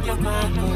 like your mind.